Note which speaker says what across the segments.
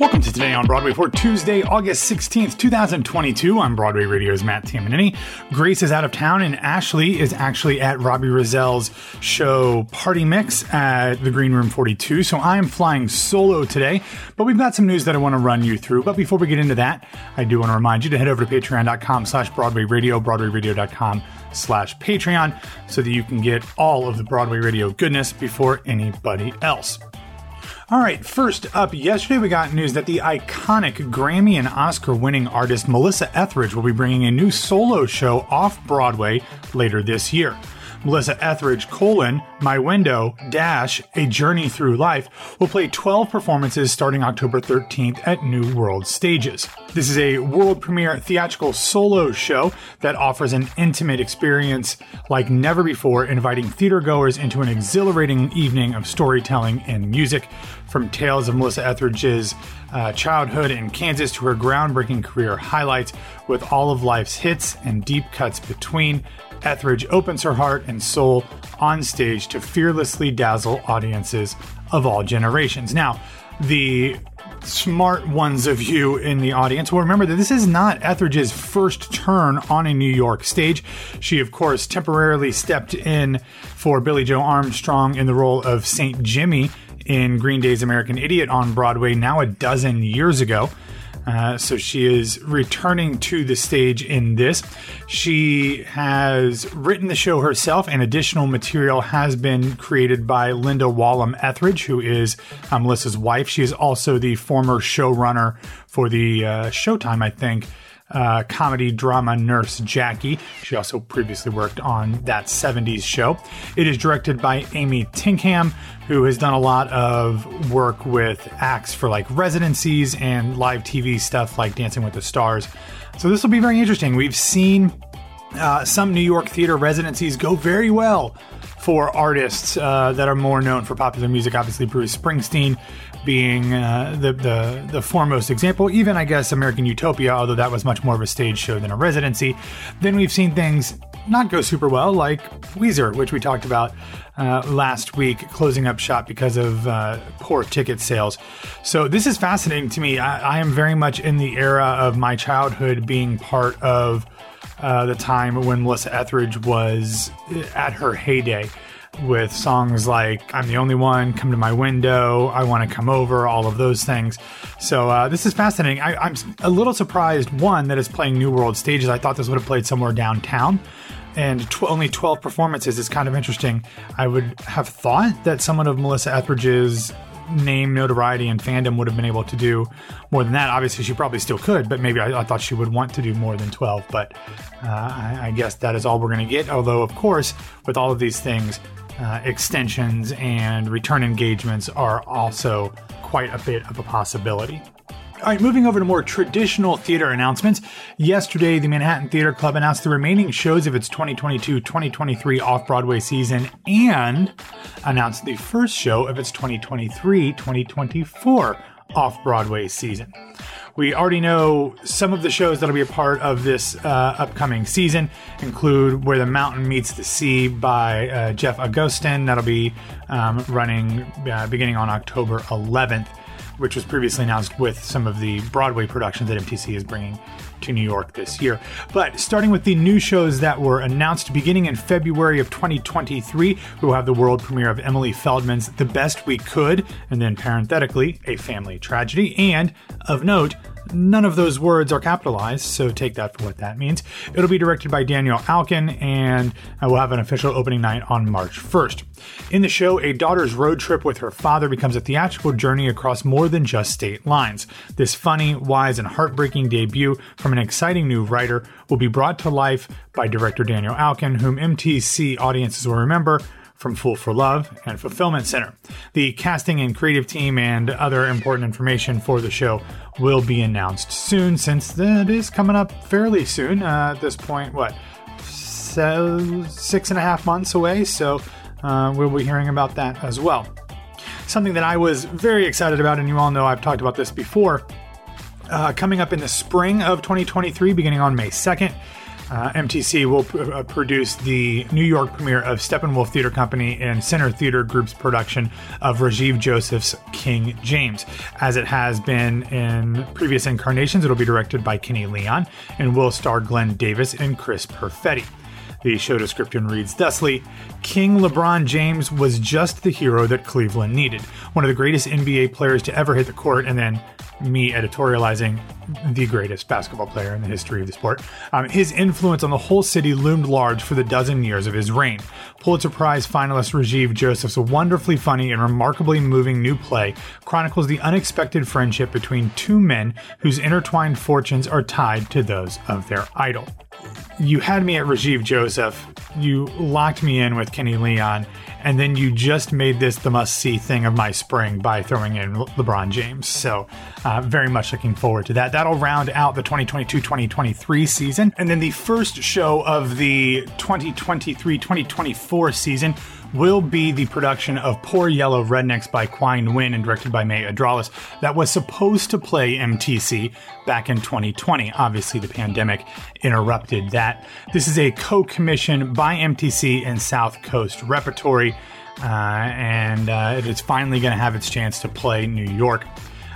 Speaker 1: Welcome to Today on Broadway for Tuesday, August 16th, 2022. I'm Broadway Radio's Matt Tamanini. Grace is out of town, and Ashley is actually at Robbie Rozelle's show Party Mix at the Green Room 42. So I'm flying solo today, but we've got some news that I want to run you through. But before we get into that, I do want to remind you to head over to patreon.com slash Broadway Radio, broadwayradio.com slash Patreon, so that you can get all of the Broadway Radio goodness before anybody else. All right, first up, yesterday we got news that the iconic Grammy and Oscar winning artist Melissa Etheridge will be bringing a new solo show off Broadway later this year. Melissa Etheridge, colon, My Window, dash, A Journey Through Life, will play 12 performances starting October 13th at New World Stages. This is a world premiere theatrical solo show that offers an intimate experience like never before, inviting theater goers into an exhilarating evening of storytelling and music. From tales of Melissa Etheridge's uh, childhood in Kansas to her groundbreaking career highlights, with all of life's hits and deep cuts between, Etheridge opens her heart and soul on stage to fearlessly dazzle audiences of all generations. Now, the smart ones of you in the audience will remember that this is not Etheridge's first turn on a New York stage. She, of course, temporarily stepped in for Billie Joe Armstrong in the role of St. Jimmy in Green Day's American Idiot on Broadway now a dozen years ago. Uh, so she is returning to the stage in this. She has written the show herself, and additional material has been created by Linda Wallem Etheridge, who is uh, Melissa's wife. She is also the former showrunner for the uh, Showtime, I think, uh, comedy drama Nurse Jackie. She also previously worked on that 70s show. It is directed by Amy Tinkham, who has done a lot of work with acts for like residencies and live TV stuff like Dancing with the Stars. So this will be very interesting. We've seen uh, some New York theater residencies go very well for artists uh, that are more known for popular music. Obviously, Bruce Springsteen being uh, the, the the foremost example. Even I guess American Utopia, although that was much more of a stage show than a residency. Then we've seen things not go super well, like Weezer, which we talked about uh, last week, closing up shop because of uh, poor ticket sales. So this is fascinating to me. I, I, am very much in the era of my childhood being part of uh, the time when Melissa Etheridge was at her heyday with songs like I'm the Only One, Come to My Window, I Want to Come Over, all of those things. So uh, this is fascinating. I, am a little surprised, one, that it's playing New World stages. I thought this would have played somewhere downtown. And tw- only 12 performances is kind of interesting. I would have thought that someone of Melissa Etheridge's name, notoriety, and fandom would have been able to do more than that. Obviously, she probably still could, but maybe I, I thought she would want to do more than 12. But uh, I, I guess that is all we're going to get. Although, of course, with all of these things, uh, extensions and return engagements are also quite a bit of a possibility. All right, moving over to more traditional theater announcements. Yesterday, the Manhattan Theater Club announced the remaining shows of its 2022 2023 off Broadway season and announced the first show of its 2023 2024 off Broadway season. We already know some of the shows that'll be a part of this uh, upcoming season include Where the Mountain Meets the Sea by uh, Jeff Augustin. That'll be um, running uh, beginning on October 11th which was previously announced with some of the Broadway productions that MTC is bringing to New York this year. But starting with the new shows that were announced beginning in February of 2023, we will have the world premiere of Emily Feldman's The Best We Could, and then parenthetically, A Family Tragedy, and of note, None of those words are capitalized, so take that for what that means. It'll be directed by Daniel Aukin, and we'll have an official opening night on March 1st. In the show, a daughter's road trip with her father becomes a theatrical journey across more than just state lines. This funny, wise, and heartbreaking debut from an exciting new writer will be brought to life by director Daniel Aukin, whom MTC audiences will remember from Fool for Love and Fulfillment Center. The casting and creative team and other important information for the show will be announced soon, since that is coming up fairly soon. Uh, at this point, what, so six and a half months away? So uh, we'll be hearing about that as well. Something that I was very excited about, and you all know I've talked about this before. Uh, coming up in the spring of 2023, beginning on May 2nd, Uh, MTC will uh, produce the New York premiere of Steppenwolf Theater Company and Center Theater Group's production of Rajiv Joseph's King James. As it has been in previous incarnations, it'll be directed by Kenny Leon and will star Glenn Davis and Chris Perfetti. The show description reads thusly King LeBron James was just the hero that Cleveland needed. One of the greatest NBA players to ever hit the court, and then me editorializing the greatest basketball player in the history of the sport. Um, his influence on the whole city loomed large for the dozen years of his reign. Pulitzer Prize finalist Rajiv Joseph's wonderfully funny and remarkably moving new play chronicles the unexpected friendship between two men whose intertwined fortunes are tied to those of their idol. You had me at Rajiv Joseph, you locked me in with Kenny Leon, and then you just made this the must see thing of my spring by throwing in LeBron James. So, uh, very much looking forward to that. That'll round out the 2022 2023 season. And then the first show of the 2023 2024 season will be the production of Poor Yellow Rednecks by Qui Nguyen and directed by May Adrales that was supposed to play MTC back in 2020. Obviously, the pandemic interrupted that. This is a co commission by MTC and South Coast Repertory, uh, and uh, it is finally going to have its chance to play New York.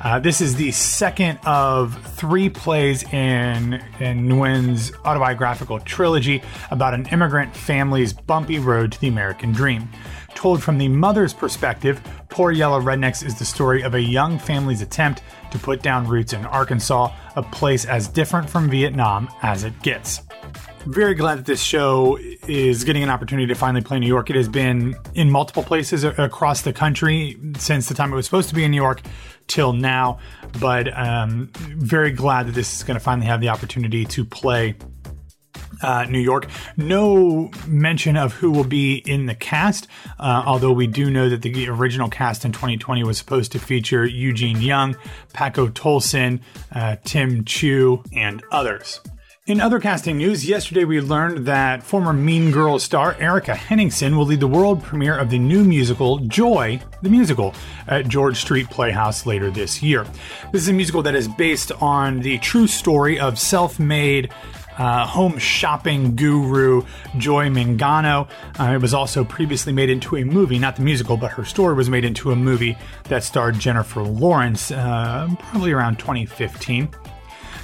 Speaker 1: Uh, this is the second of three plays in, in Nguyen's autobiographical trilogy about an immigrant family's bumpy road to the American dream. Told from the mother's perspective, Poor Yellow Rednecks is the story of a young family's attempt to put down roots in Arkansas, a place as different from Vietnam as it gets very glad that this show is getting an opportunity to finally play New York. It has been in multiple places across the country since the time it was supposed to be in New York till now, but um, very glad that this is going to finally have the opportunity to play uh, New York. No mention of who will be in the cast, uh, although we do know that the original cast in 2020 was supposed to feature Eugene Young, Paco Tolson, uh, Tim Chu, and others. In other casting news, yesterday we learned that former Mean Girls star Erika Henningsen will lead the world premiere of the new musical Joy, the musical, at George Street Playhouse later this year. This is a musical that is based on the true story of self made uh, home shopping guru Joy Mangano. Uh, it was also previously made into a movie, not the musical, but her story was made into a movie that starred Jennifer Lawrence, uh, probably around 2015.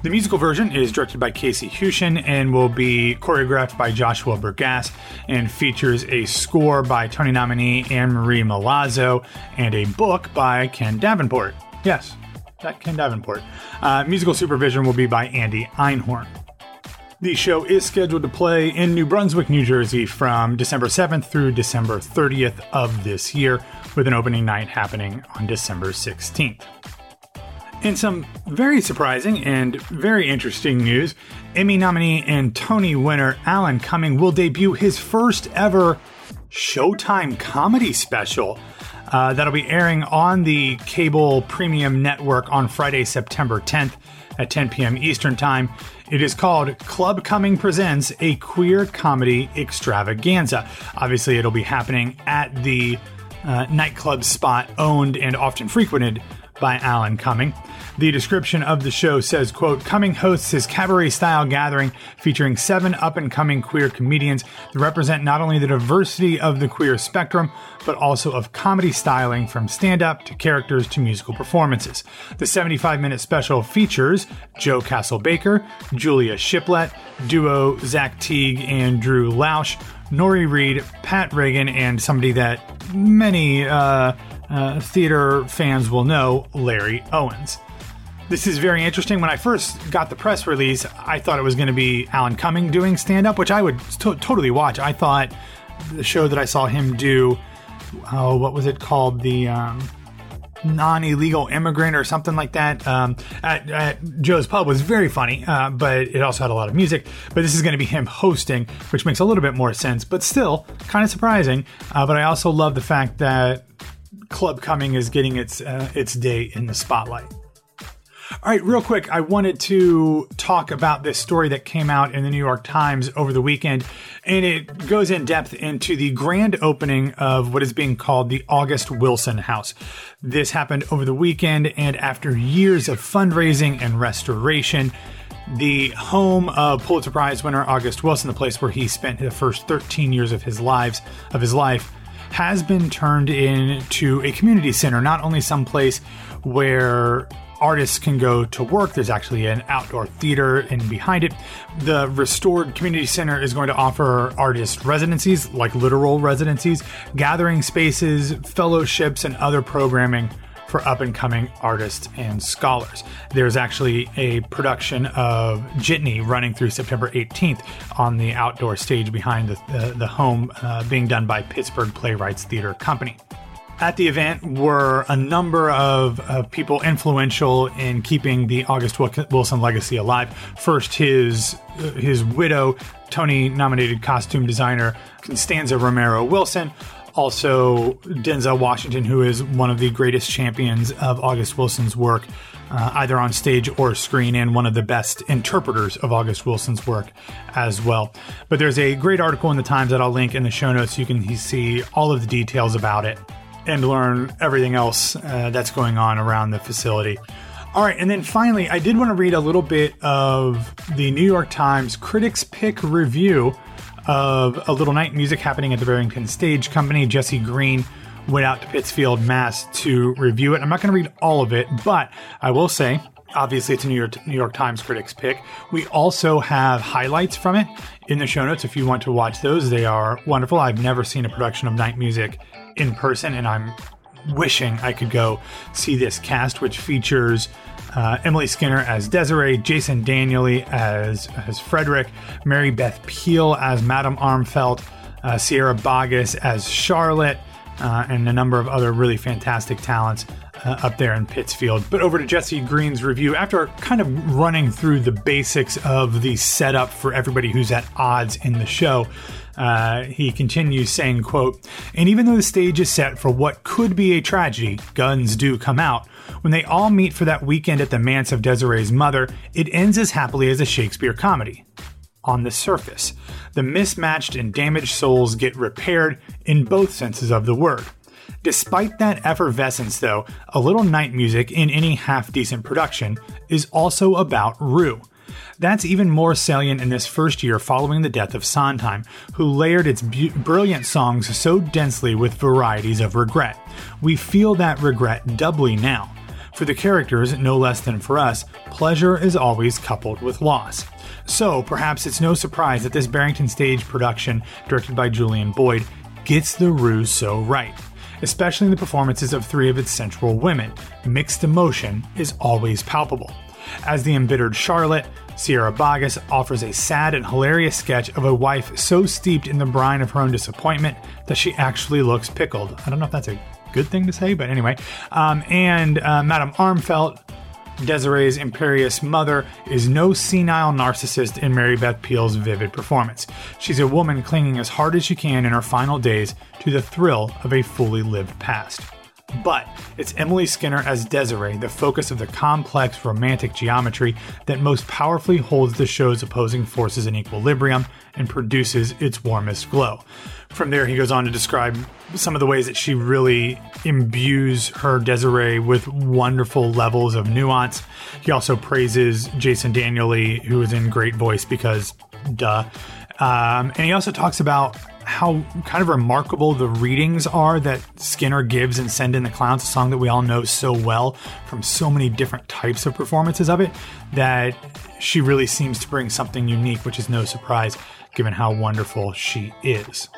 Speaker 1: The musical version is directed by Casey Hushion and will be choreographed by Joshua Bergasse and features a score by Tony nominee Annmarie Milazzo and a book by Ken Davenport. Yes, that Ken Davenport. Uh, musical supervision will be by Andy Einhorn. The show is scheduled to play in New Brunswick, New Jersey from December 7th through December 30th of this year, with an opening night happening on December 16th. In some very surprising and very interesting news, Emmy nominee and Tony winner Alan Cumming will debut his first ever Showtime comedy special. Uh, that'll be airing on the cable premium network on Friday, September 10th at 10 p.m. Eastern Time. It is called Club Cumming Presents a Queer Comedy Extravaganza. Obviously, it'll be happening at the uh, nightclub spot owned and often frequented by Alan Cumming. The description of the show says, quote, Cumming hosts his cabaret style gathering featuring seven up and coming queer comedians that represent not only the diversity of the queer spectrum, but also of comedy styling from stand up to characters to musical performances. The 75 minute special features Joe Castle Baker, Julia Shiplett, duo Zach Teague and Drew Lausch, Nori Reed, Pat Regan, and somebody that many uh, uh, theater fans will know, Larry Owens. This is very interesting. When I first got the press release, I thought it was going to be Alan Cumming doing stand up, which I would to- totally watch. I thought the show that I saw him do, oh, what was it called? The um, non illegal immigrant or something like that um, at, at, Joe's Pub was very funny, uh, but it also had a lot of music. But this is going to be him hosting, which makes a little bit more sense, but still kind of surprising. Uh, but I also love the fact that Club Cumming is getting its uh, its day in the spotlight. All right, real quick, I wanted to talk about this story that came out in the New York Times over the weekend, and it goes in depth into the grand opening of what is being called the August Wilson House. This happened over the weekend, and after years of fundraising and restoration, the home of Pulitzer Prize winner August Wilson, the place where he spent the first 13 years of his lives of his life, has been turned into a community center. Not only some place where artists can go to work. There's actually an outdoor theater and behind it. The restored community center is going to offer artist residencies, like literal residencies, gathering spaces, fellowships, and other programming for up and coming artists and scholars. There's actually a production of Jitney running through September 18th on the outdoor stage behind the, the, the home, uh, being done by Pittsburgh Playwrights Theater Company. At the event were a number of, people influential in keeping the August Wilson legacy alive. First, his his widow, Tony nominated costume designer Constanza Romero Wilson. Also, Denzel Washington, who is one of the greatest champions of August Wilson's work, uh, either on stage or screen, and one of the best interpreters of August Wilson's work as well. But there's a great article in the Times that I'll link in the show notes so you can see all of the details about it and learn everything else uh, that's going on around the facility. All right, and then finally, I did want to read a little bit of the New York Times Critics Pick review of a little night music happening at the Barrington Stage Company. Jesse Green went out to Pittsfield, Mass to review it. I'm not going to read all of it, but I will say Obviously, it's a New York, New York Times critics pick. We also have highlights from it in the show notes if you want to watch those. They are wonderful. I've never seen a production of Night Music in person, and I'm wishing I could go see this cast, which features uh, Emily Skinner as Desiree, Jason Danieley as, as Frederick, Mary Beth Peil as Madame Armfeldt, uh, Sierra Boggess as Charlotte, uh, and a number of other really fantastic talents uh, up there in Pittsfield. But over to Jesse Green's review. After kind of running through the basics of the setup for everybody who's at odds in the show, uh, he continues saying, quote, And even though the stage is set for what could be a tragedy, guns do come out. When they all meet for that weekend at the manse of Desiree's mother, it ends as happily as a Shakespeare comedy. On the surface, the mismatched and damaged souls get repaired in both senses of the word. Despite that effervescence, though, a little night music in any half decent production is also about Rue. That's even more salient in this first year following the death of Sondheim, who layered its bu- brilliant songs so densely with varieties of regret. We feel that regret doubly now. For the characters, no less than for us, pleasure is always coupled with loss. So, perhaps it's no surprise that this Barrington Stage production, directed by Julian Boyd, gets the rues so right especially in the performances of three of its central women. Mixed emotion is always palpable. As the embittered Charlotte, Sierra Boggess offers a sad and hilarious sketch of a wife so steeped in the brine of her own disappointment that she actually looks pickled. I don't know if that's a good thing to say, but anyway. Um, and uh, Madame Armfeldt Desiree's imperious mother is no senile narcissist in Mary Beth Peil's vivid performance. She's a woman clinging as hard as she can in her final days to the thrill of a fully lived past. But it's Emily Skinner as Desiree, the focus of the complex romantic geometry that most powerfully holds the show's opposing forces in equilibrium and produces its warmest glow. From there, he goes on to describe some of the ways that she really imbues her Desiree with wonderful levels of nuance. He also praises Jason Danieley, who is in great voice because, duh. Um, and he also talks about how kind of remarkable the readings are that Skinner gives in Send in the Clowns, a song that we all know so well from so many different types of performances of it, that she really seems to bring something unique, which is no surprise given how wonderful she is.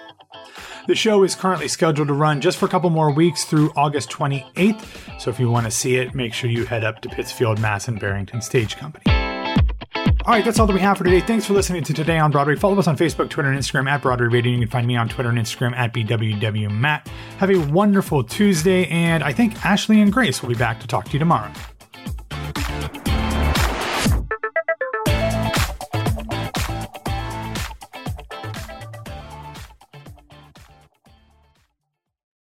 Speaker 1: The show is currently scheduled to run just for a couple more weeks through August 28th, so if you want to see it, make sure you head up to Pittsfield, Mass. and Barrington Stage Company. All right, that's all that we have for today. Thanks for listening to Today on Broadway. Follow us on Facebook, Twitter, and Instagram at Broadway Radio. You can find me on Twitter and Instagram at BWWMatt. Have a wonderful Tuesday, and I think Ashley and Grace will be back to talk to you tomorrow.